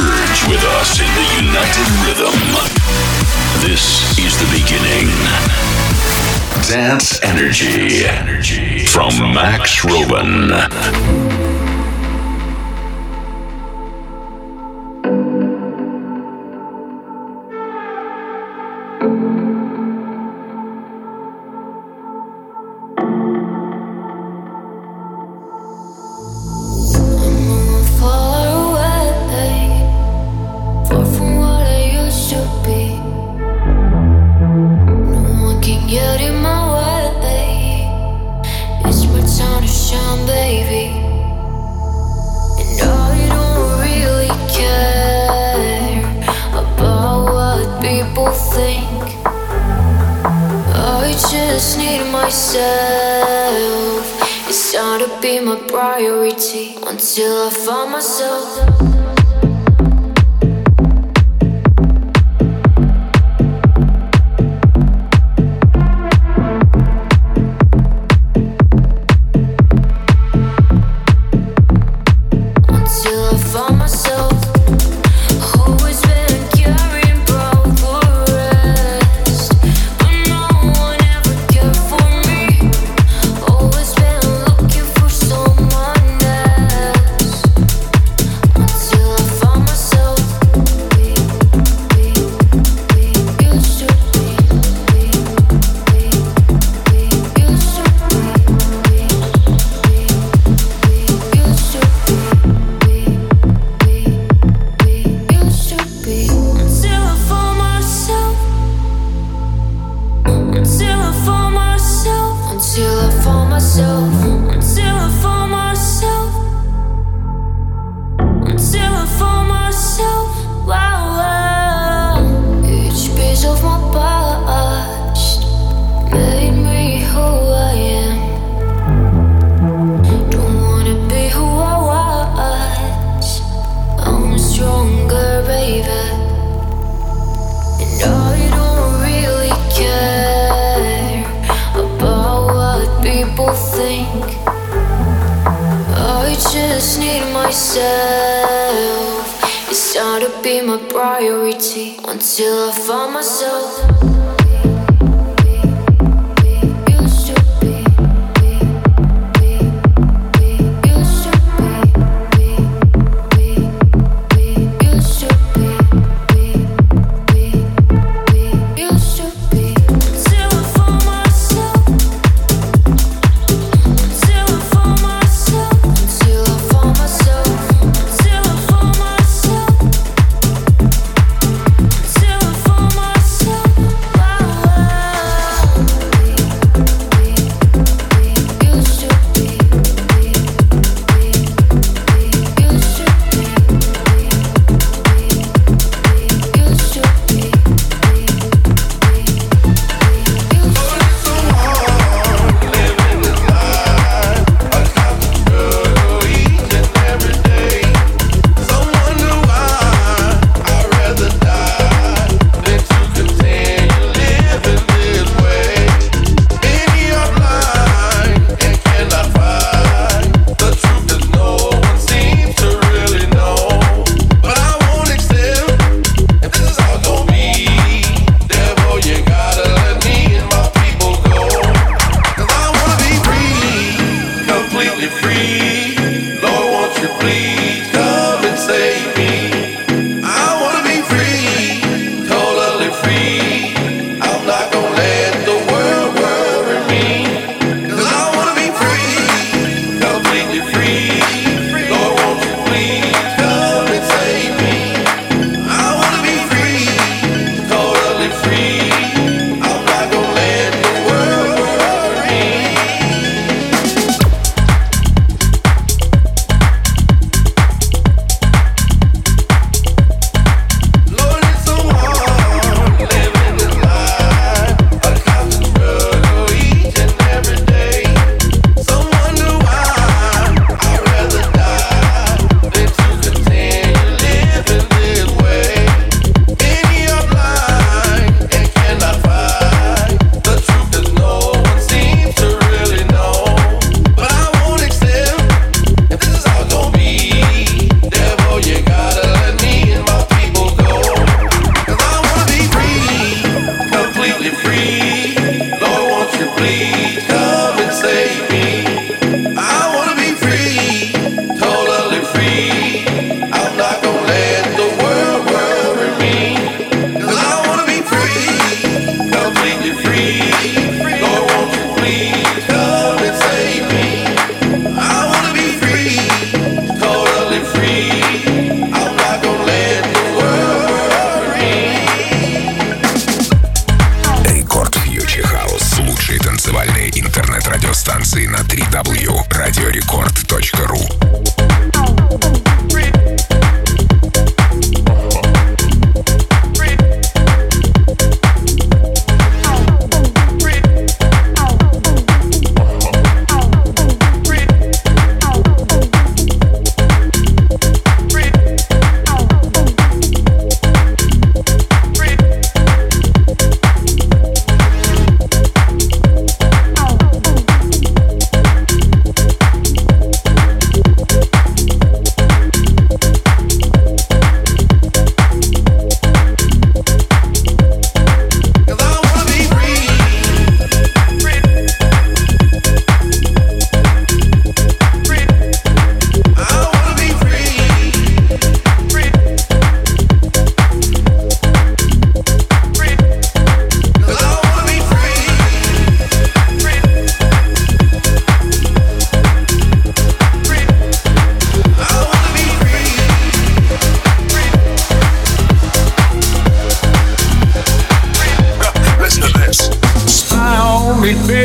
Merge with us in the united rhythm. This is the beginning. Dance Energy. Energy. From Max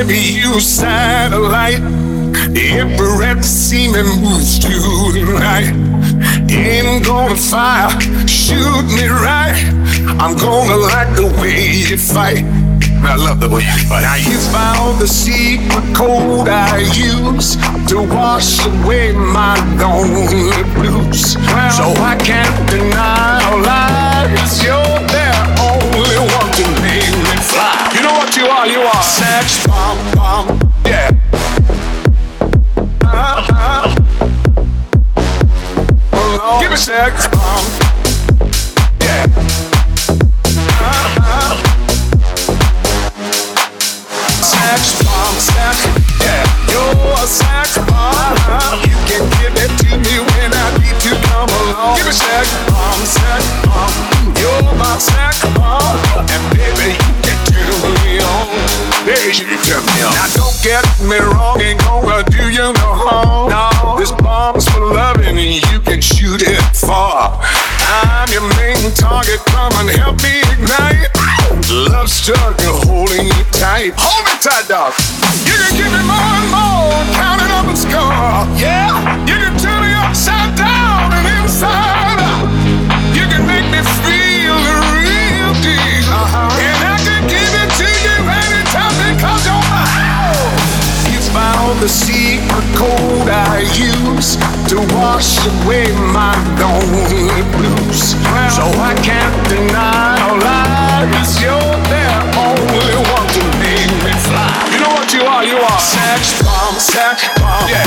baby, you satellite. Every red semen moves to the right. Ain't gonna fire, shoot me right. I'm gonna like the way you fight. I love the way you fight. Now you found the secret code I use to wash away my lonely blues. Well, so I can't deny all lies. You're there. What you are? Sex bomb bomb. Yeah. Uh-huh. Give me sex bomb. Yeah. Uh-huh. Sex bomb, sex, yeah, you're a sex bomb. You can give it to me when I need to come along. Give me sex bomb, sex bomb. You're my sex bomb, and baby on. You can me on. Now don't get me wrong, ain't gonna do you no harm. This bomb's for loving, and you can shoot it far. I'm your main target, come and help me ignite. Love struggle holding you tight. Hold me tight, dog. You can give me more and more, counting up and score. Yeah, you can turn me upside down and inside out. You can make me feel the real deal. The secret code I use to wash away my lonely blues. So I can't deny or lie. It's you're there, only one to make me fly. You know what you are? You are sex bomb, sex bomb. Yeah,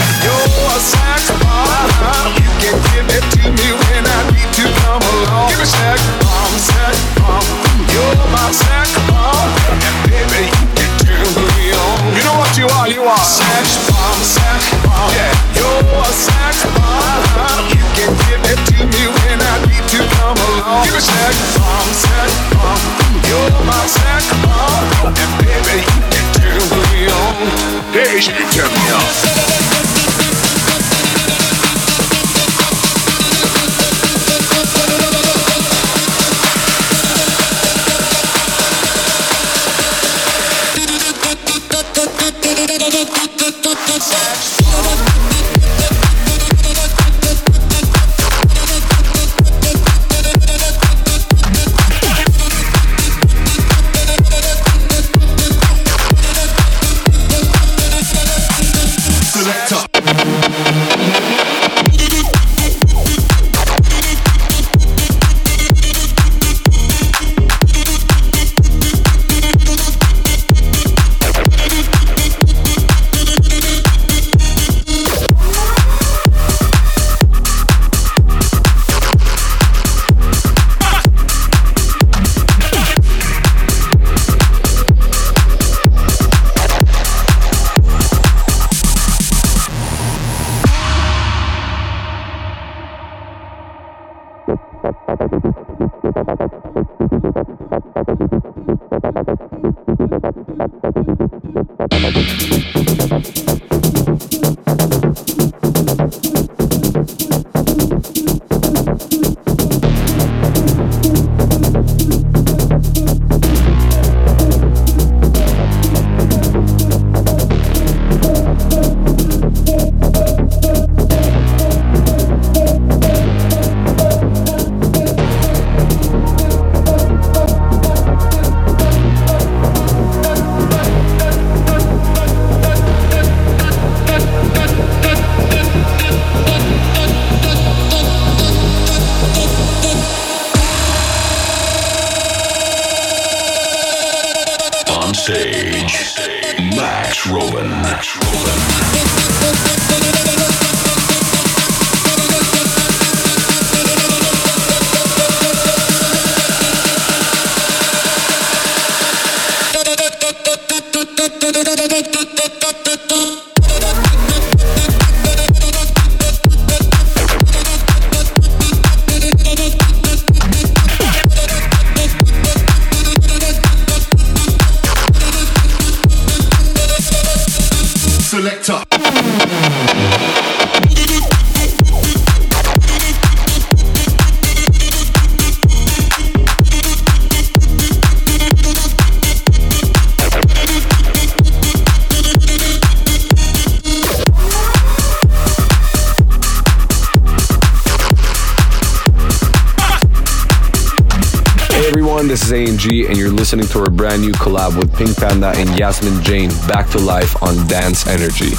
and you're listening to our brand new collab with Pink Panda and Yasmin Jane, Back to Life on Dance Energy.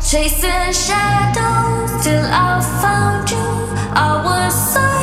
Chasing shadows till I found you. I was searching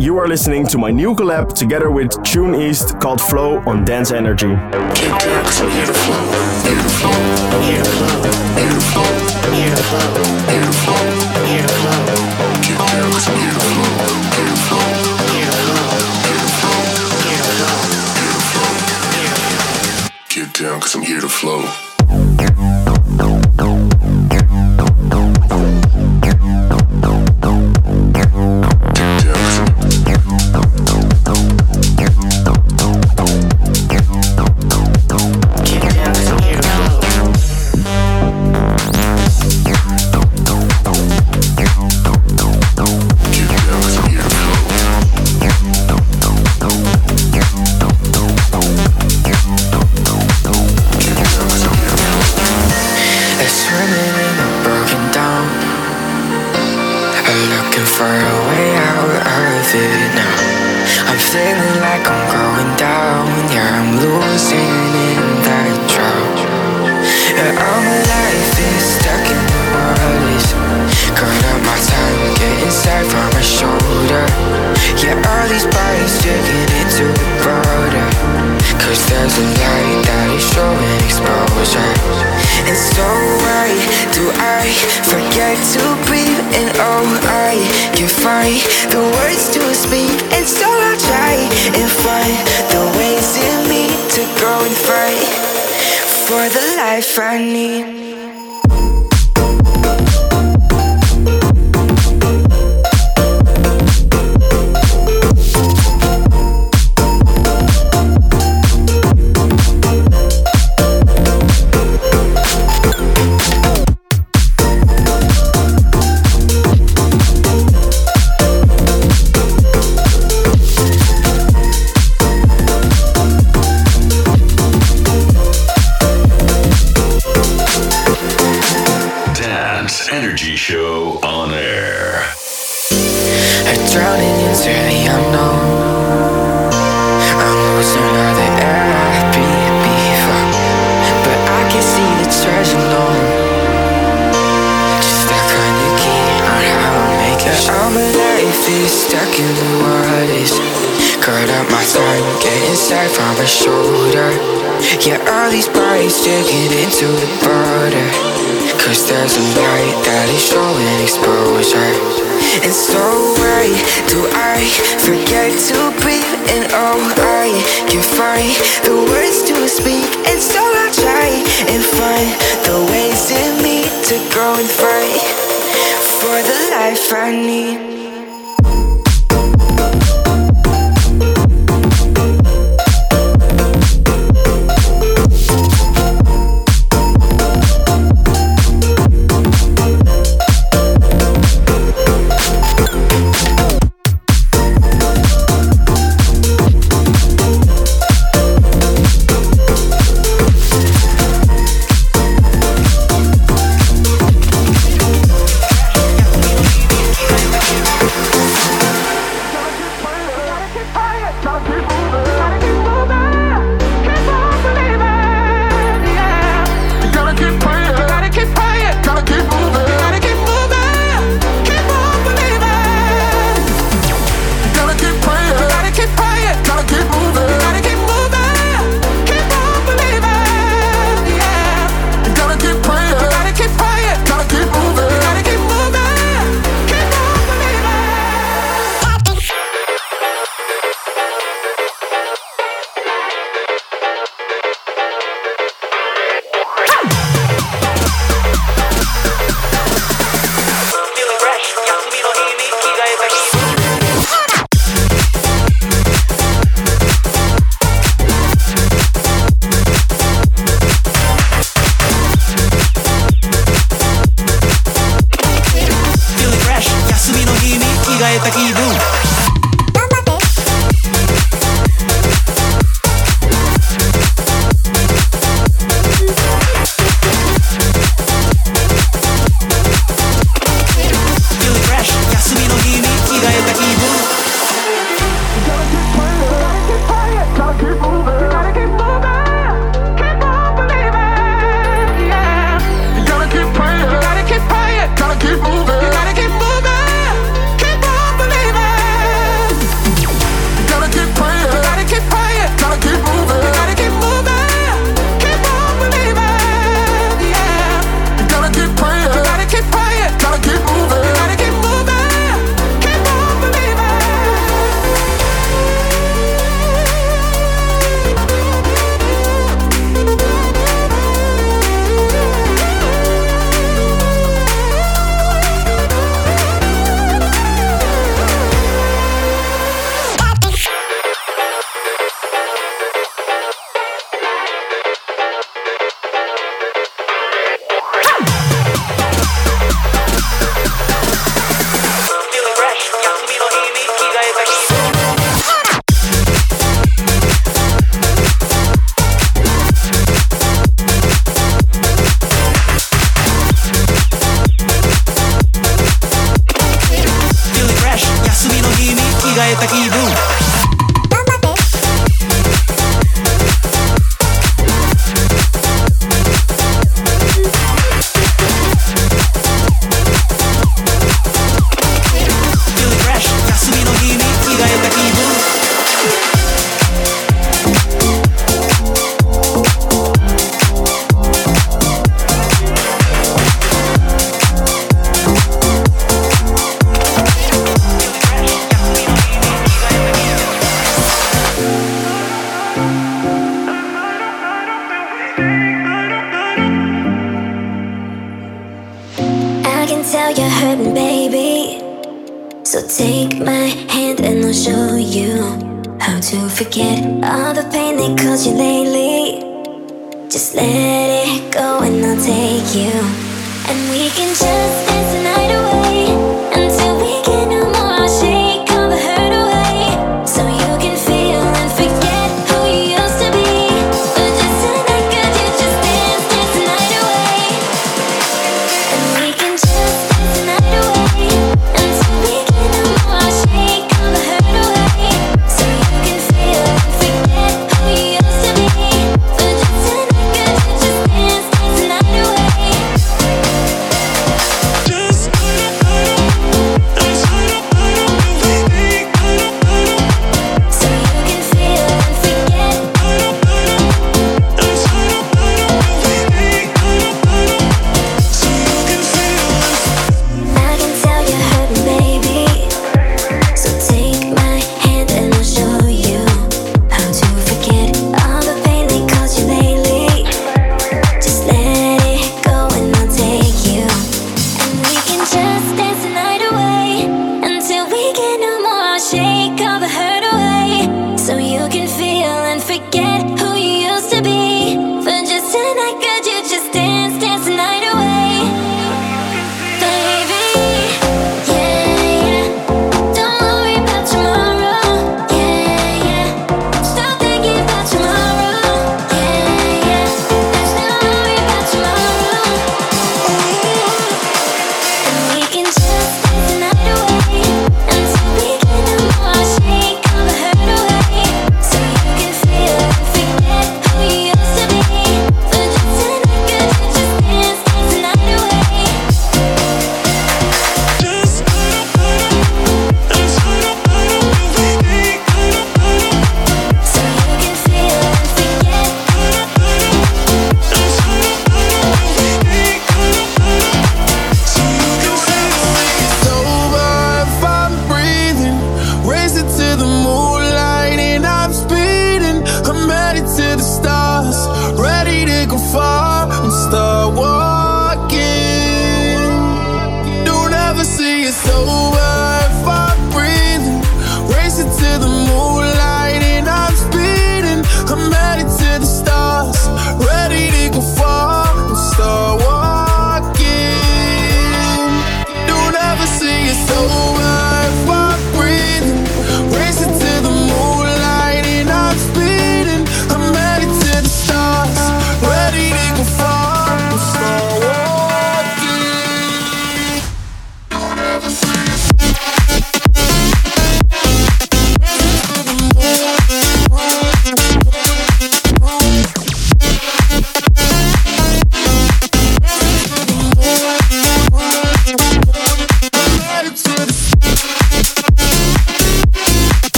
you are listening to my new collab together with Tune East called Flow on Dance Energy. Get down, cause I'm here to flow.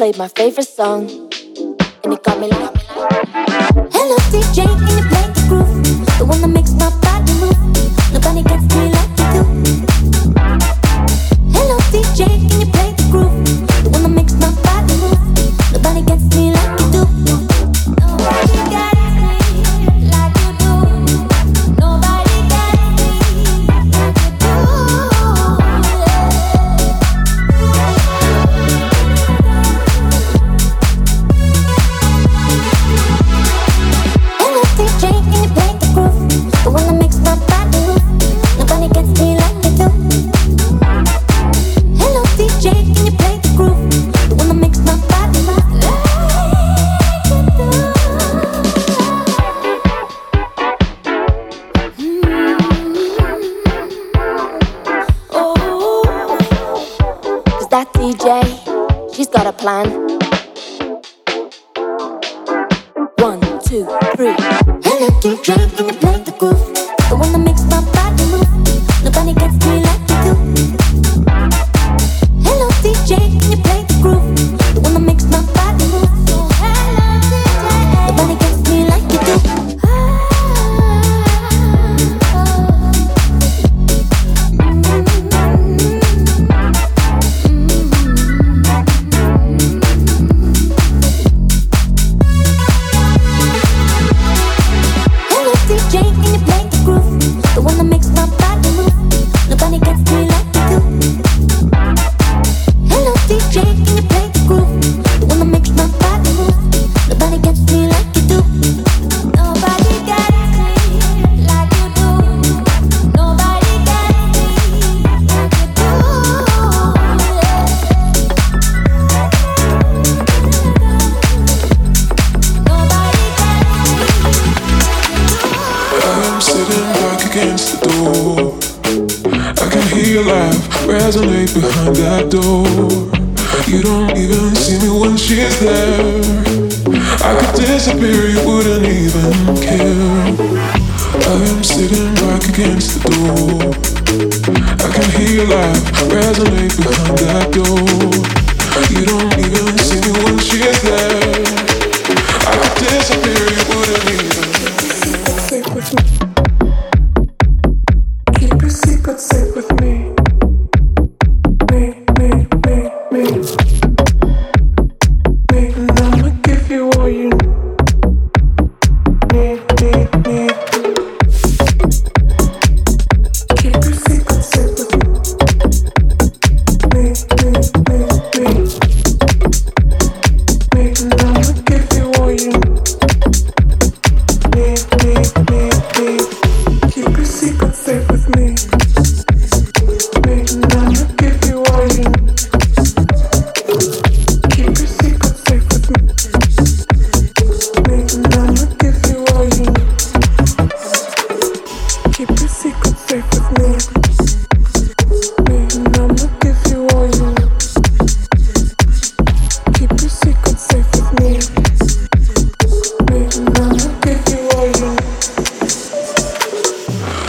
Played my favorite song, and it got me like, Hello DJ, can you play the groove? The one that makes my body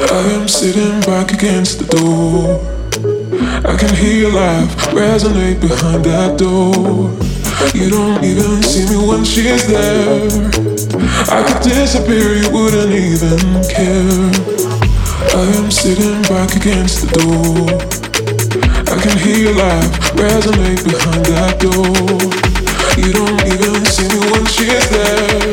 I am sitting back against the door. I can hear your laugh resonate behind that door. You don't even see me when she's there. I could disappear, you wouldn't even care. I am sitting back against the door. I can hear your laugh resonate behind that door. You don't even see me when she's there.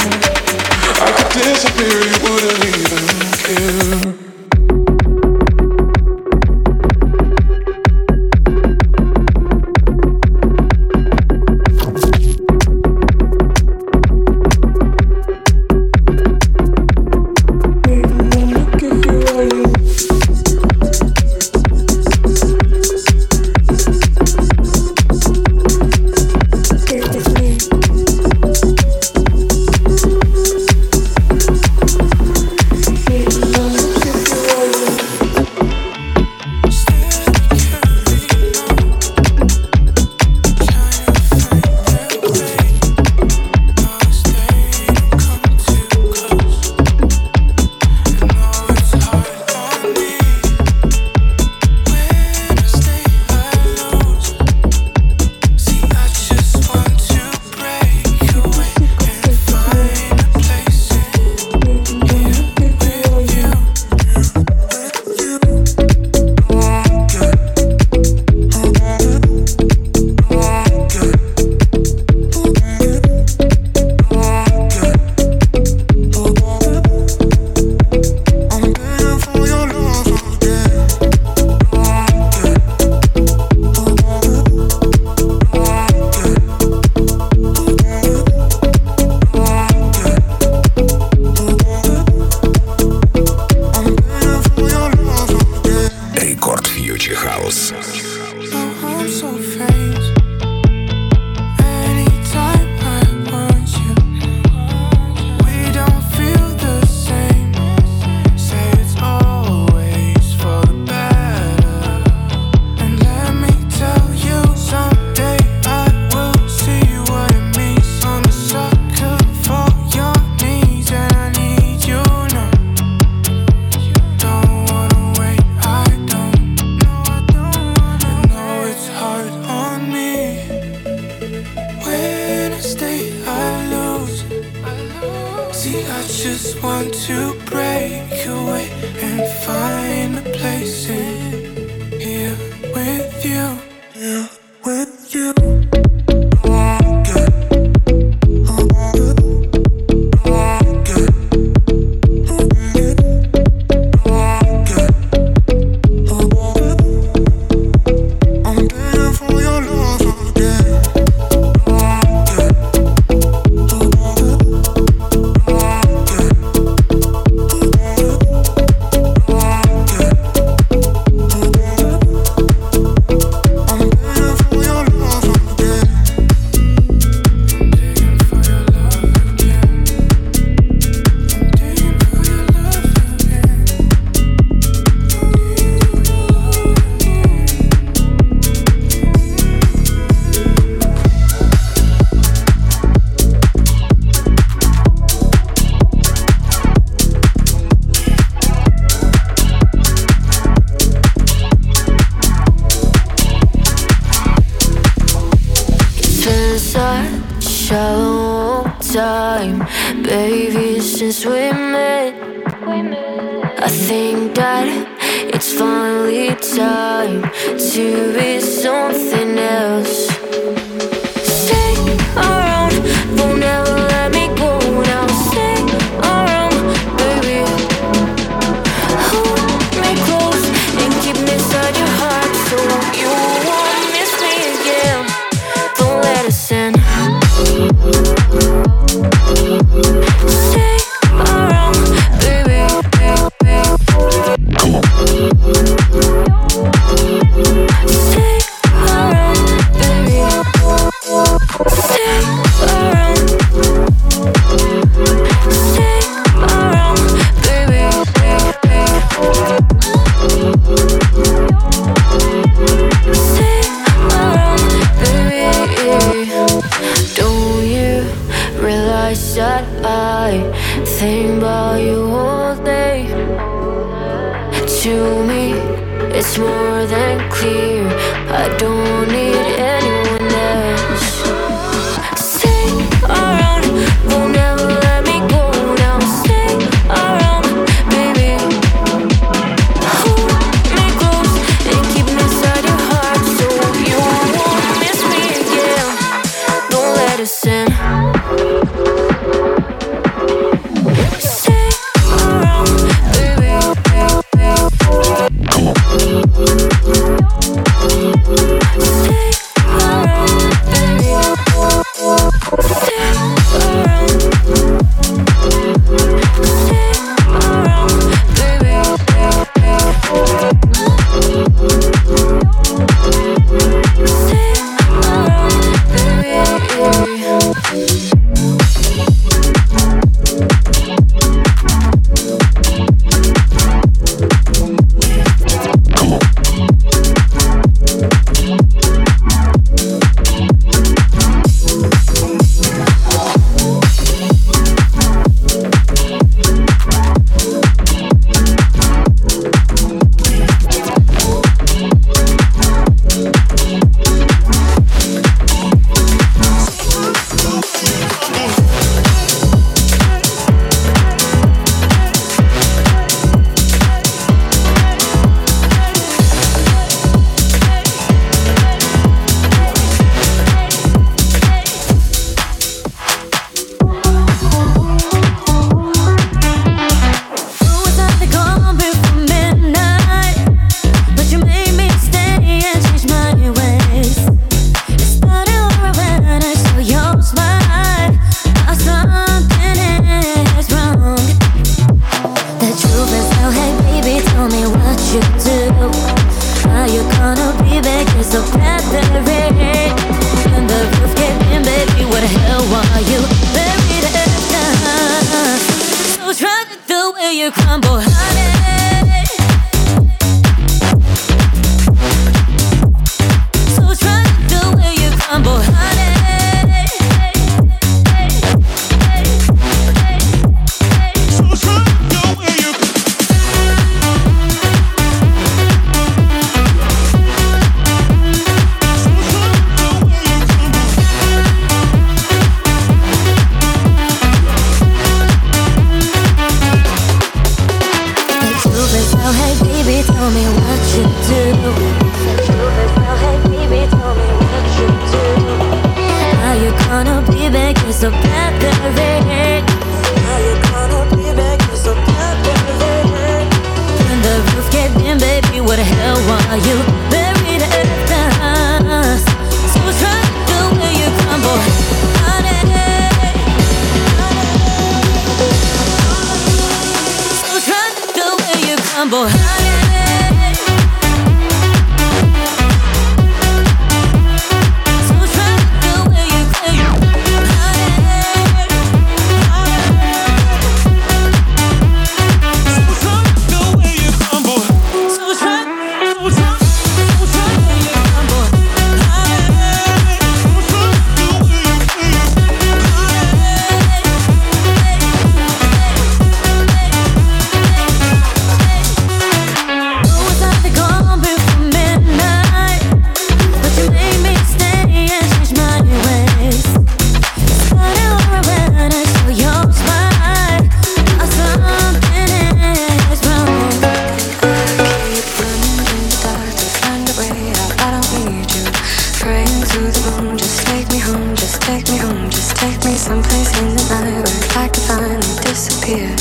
disappear.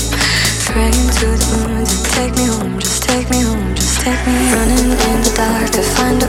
Praying to the moon to take me home, just take me home, just take me running in the dark to find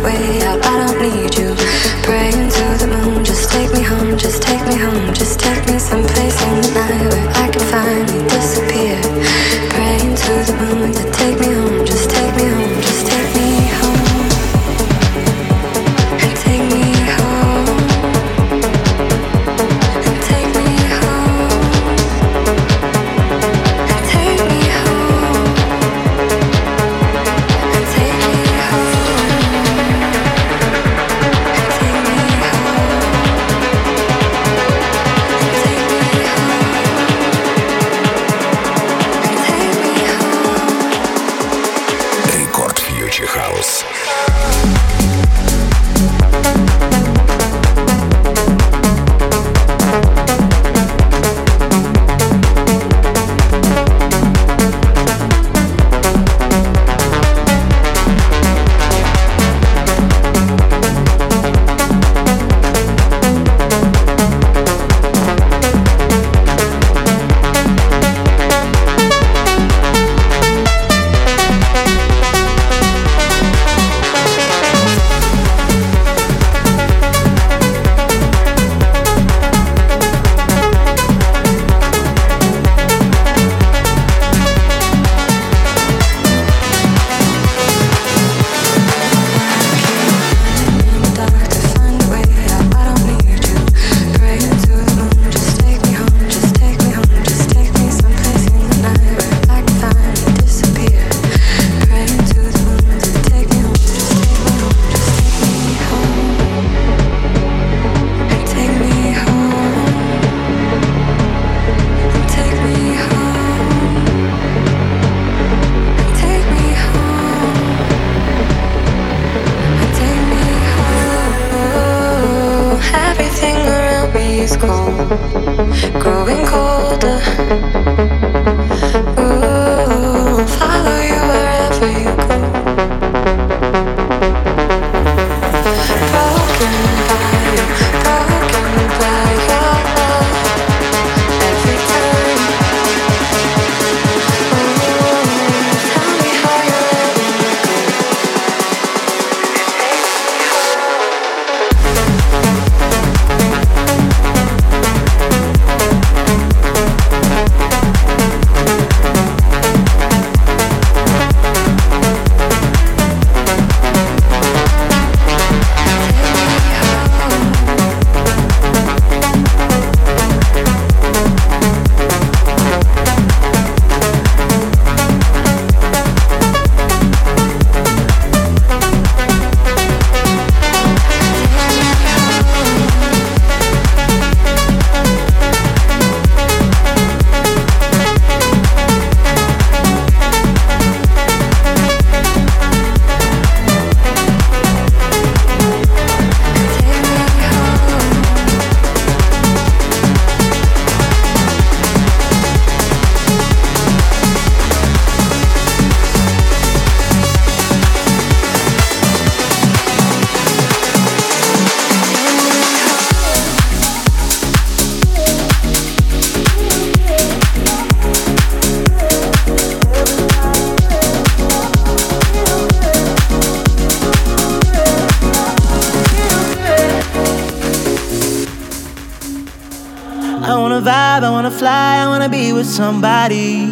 I wanna fly, I wanna be with somebody.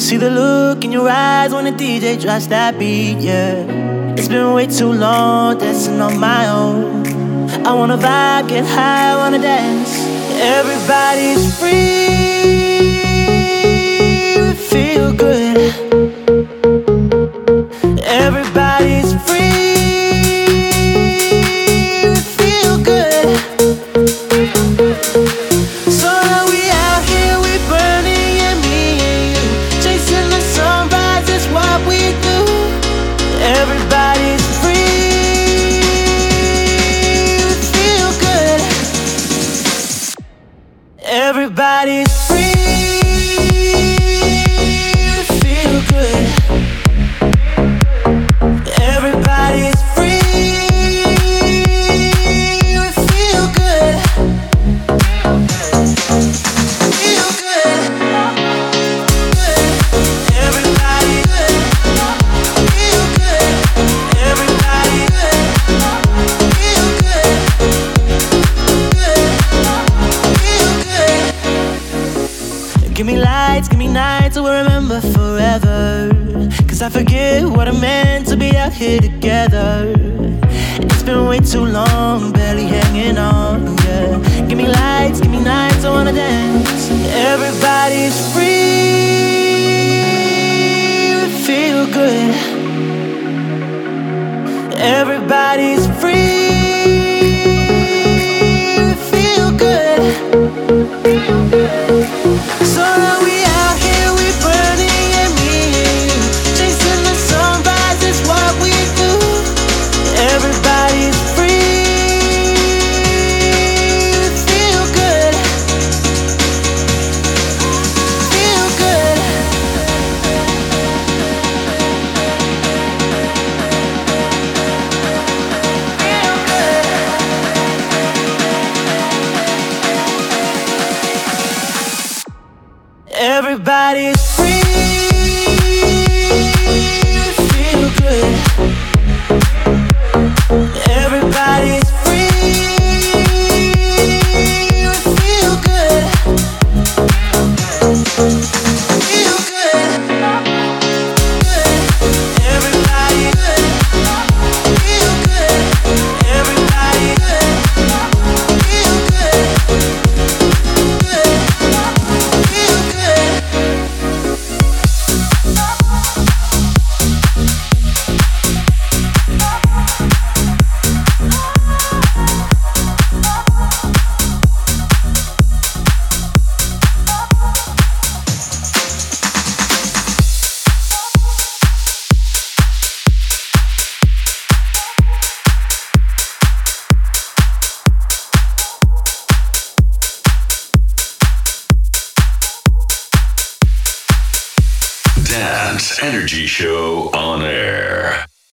See the look in your eyes when the DJ drops that beat, yeah. It's been way too long dancing on my own. I wanna vibe, get high, I wanna dance. Everybody's free, feel good.